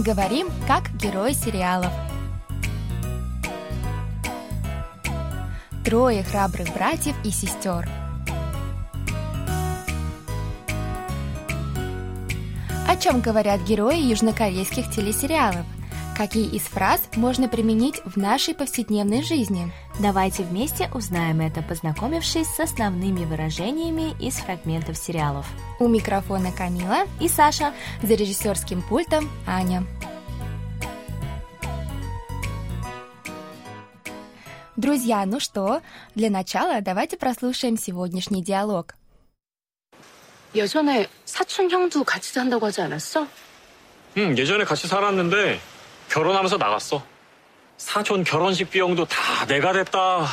Говорим, как герои сериалов. Трое храбрых братьев и сестер. О чем говорят герои южнокорейских телесериалов? Какие из фраз можно применить в нашей повседневной жизни? Давайте вместе узнаем это, познакомившись с основными выражениями из фрагментов сериалов. У микрофона Камила И Саша. за режиссерским пультом Аня. Друзья, ну что, для начала давайте прослушаем сегодняшний диалог. 예전에 사촌 형도 같이 산다고 하지 않았어? 응, 예전에 같이 살았는데 결혼하면서 나갔어. 사촌 결혼식 비용도 다 내가 냈다.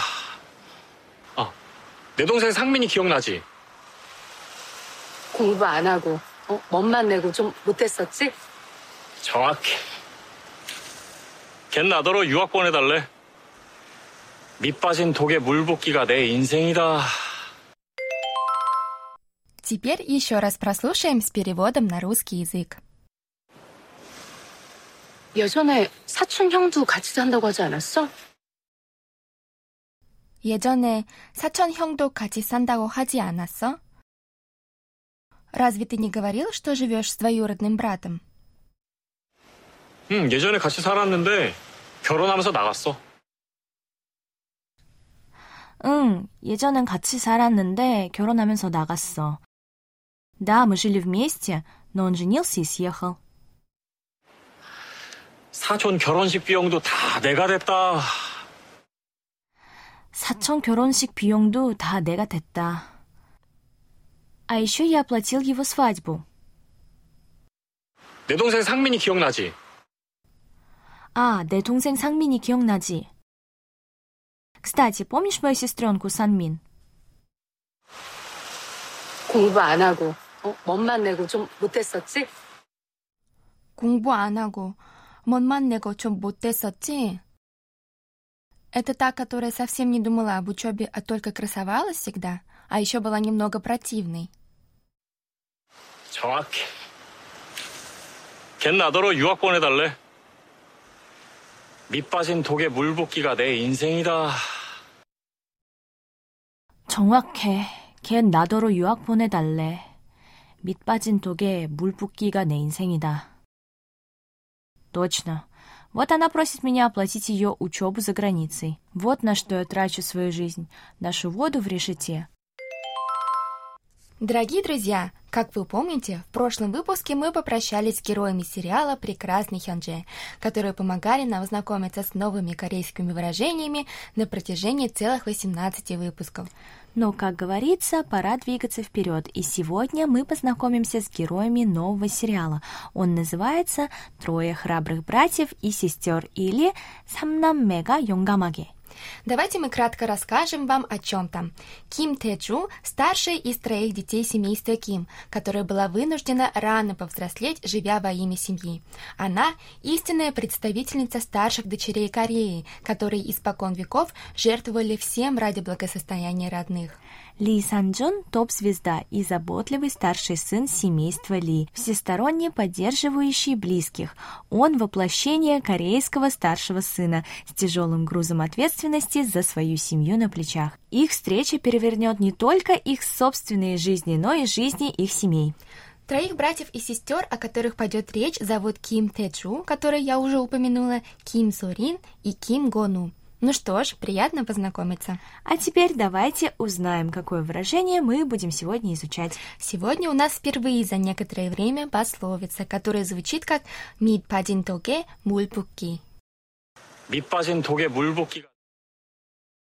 아, 내 동생 상민이 기억나지? 공부 안 하고 어? 멋만 내고 좀 못했었지? 정확해. 걘 나더러 유학 보내달래. 밑 빠진 독에 물 붓기가 내 인생이다. Теперь еще раз прослушаем с переводом на русский язык. 예전에 사촌 형도 같이 산다고 하지 않았어? 예전에 사촌 형도 같이 산다고 하지 않았어? Разве ты не говорил, что живешь с двоюродным братом? 응, 예전에 같이 살았는데 결혼하면서 나갔어. 응, 예전엔 같이 살았는데 결혼하면서 나갔어. Да, мы жили вместе, но он женился и съехал. 사촌 결혼식 비용도 다 내가 냈다. 사촌 결혼식 비용도 다 내가 댔다. А еще я оплатил его свадьбу. 내 동생 상민이 기억나지? А, 내 동생 상민이 기억나지? Кстати, помнишь мою сестренку Санмин? 공부 안 하고 어? 멋만 내고 좀 못했었지? 공부 안 하고 멋만 내고 좀 못됐었지? Это та, которая совсем не думала об учебе, а только красовалась всегда, а еще была немного противной. 정확해. 걘 나더러 유학 보내달래. 밑 빠진 독에 물 붓기가 내 인생이다. 정확해. 걘 나더러 유학 보내달래. 밑 빠진 독에 물 붓기가 내 인생이다. Точно. Вот она просит меня оплатить ее учебу за границей. Вот на что я трачу свою жизнь. Нашу воду в решете. Дорогие друзья, как вы помните, в прошлом выпуске мы попрощались с героями сериала «Прекрасный Хёнджи», которые помогали нам знакомиться с новыми корейскими выражениями на протяжении целых 18 выпусков. Но, как говорится, пора двигаться вперед, и сегодня мы познакомимся с героями нового сериала. Он называется «Трое храбрых братьев и сестер» или «Самнам Мега Йонгамаги». Давайте мы кратко расскажем вам о чем там. Ким Тэджу – старшая из троих детей семейства Ким, которая была вынуждена рано повзрослеть, живя во имя семьи. Она – истинная представительница старших дочерей Кореи, которые испокон веков жертвовали всем ради благосостояния родных. Ли Санджун – топ-звезда и заботливый старший сын семейства Ли, всесторонне поддерживающий близких. Он – воплощение корейского старшего сына с тяжелым грузом ответственности за свою семью на плечах. Их встреча перевернет не только их собственные жизни, но и жизни их семей. Троих братьев и сестер, о которых пойдет речь, зовут Ким Тэджу, которую я уже упомянула, Ким Сорин и Ким Гону. Ну что ж, приятно познакомиться. А теперь давайте узнаем, какое выражение мы будем сегодня изучать. Сегодня у нас впервые за некоторое время пословица, которая звучит как «Мид падин тоге мульбукки». «Мид падин тоге мульбукки».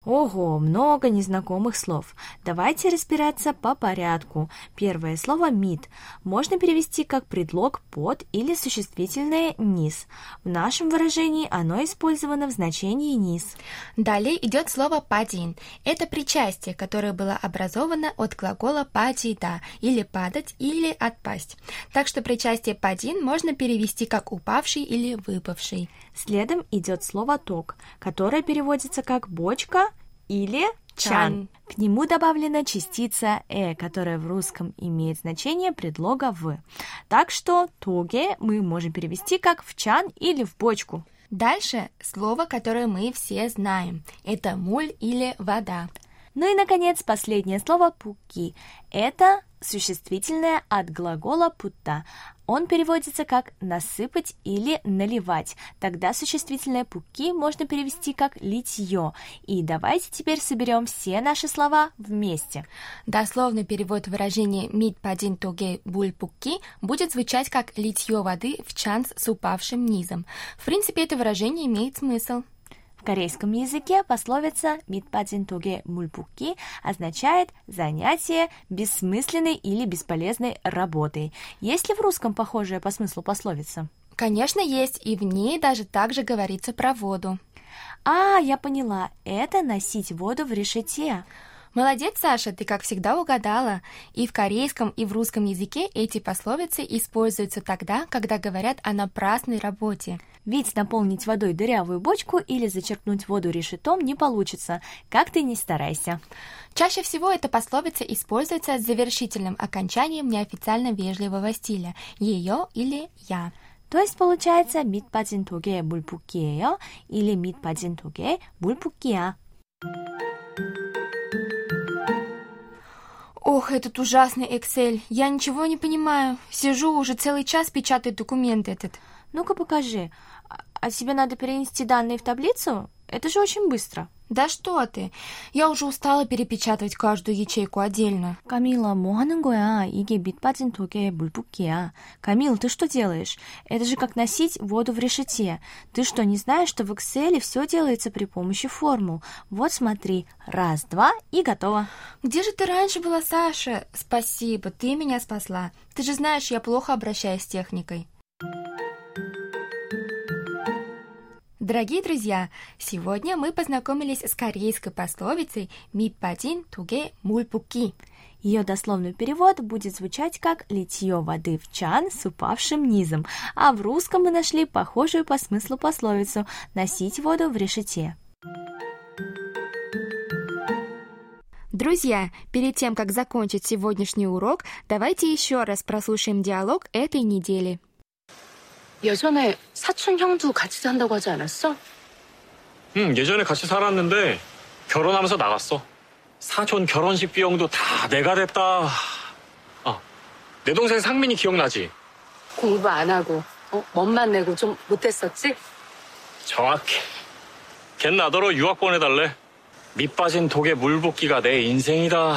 Ого, много незнакомых слов. Давайте разбираться по порядку. Первое слово «мид» можно перевести как предлог «под» или существительное «низ». В нашем выражении оно использовано в значении «низ». Далее идет слово «падин». Это причастие, которое было образовано от глагола «падида» или «падать» или «отпасть. Так что причастие «падин» можно перевести как «упавший» или «выпавший». Следом идет слово «ток», которое переводится как «бочка» или чан. К нему добавлена частица «э», которая в русском имеет значение предлога «в». Так что «тоге» мы можем перевести как «в чан» или «в бочку». Дальше слово, которое мы все знаем. Это муль или вода. Ну и, наконец, последнее слово «пуки». Это существительное от глагола «путта». Он переводится как «насыпать» или «наливать». Тогда существительное «пуки» можно перевести как «литье». И давайте теперь соберем все наши слова вместе. Дословный перевод выражения «мит падин тоге буль пуки» будет звучать как «литье воды в чан с упавшим низом». В принципе, это выражение имеет смысл. Корейском языке пословица «митпадзин тоге мульпуки» означает занятие бессмысленной или бесполезной работой. Есть ли в русском похожая по смыслу пословица? Конечно, есть, и в ней даже также говорится про воду. А, я поняла, это носить воду в решете. Молодец, Саша, ты как всегда угадала. И в корейском, и в русском языке эти пословицы используются тогда, когда говорят о напрасной работе. Ведь наполнить водой дырявую бочку или зачерпнуть воду решетом не получится, как ты ни старайся. Чаще всего эта пословица используется с завершительным окончанием неофициально вежливого стиля «ее» или «я». То есть получается «밑 빠진 독에 물 붓기예요» или «밑 빠진 독에 물 붓기야». Ох, этот ужасный Excel. Я ничего не понимаю. Сижу уже целый час, печатаю документ этот. Ну-ка покажи. А, а тебе надо перенести данные в таблицу? Это же очень быстро. Да что ты? Я уже устала перепечатывать каждую ячейку отдельно. Камила, 뭐 하는 거야? 이게 밑 빠진 독에 물 붓기야. Камил, ты что делаешь? Это же как носить воду в решете. Ты что, не знаешь, что в Excel все делается при помощи формул? Вот смотри. Раз, два и готово. Где же ты раньше была, Саша? Спасибо, ты меня спасла. Ты же знаешь, я плохо обращаюсь с техникой. Дорогие друзья, сегодня мы познакомились с корейской пословицей «Миппадин туге мульпуки». Ее дословный перевод будет звучать как «литье воды в чан с упавшим низом», а в русском мы нашли похожую по смыслу пословицу «носить воду в решете». Друзья, перед тем, как закончить сегодняшний урок, давайте еще раз прослушаем диалог этой недели. 예전에 사촌 형도 같이 산다고 하지 않았어? 응, 예전에 같이 살았는데 결혼하면서 나갔어. 사촌 결혼식 비용도 다 내가 냈다. 아, 내 동생 상민이 기억나지? 공부 안 하고 어? 멋만 내고 좀 못했었지? 정확해. 걘 나더러 유학 보내달래. 밑 빠진 독에 물 붓기가 내 인생이다.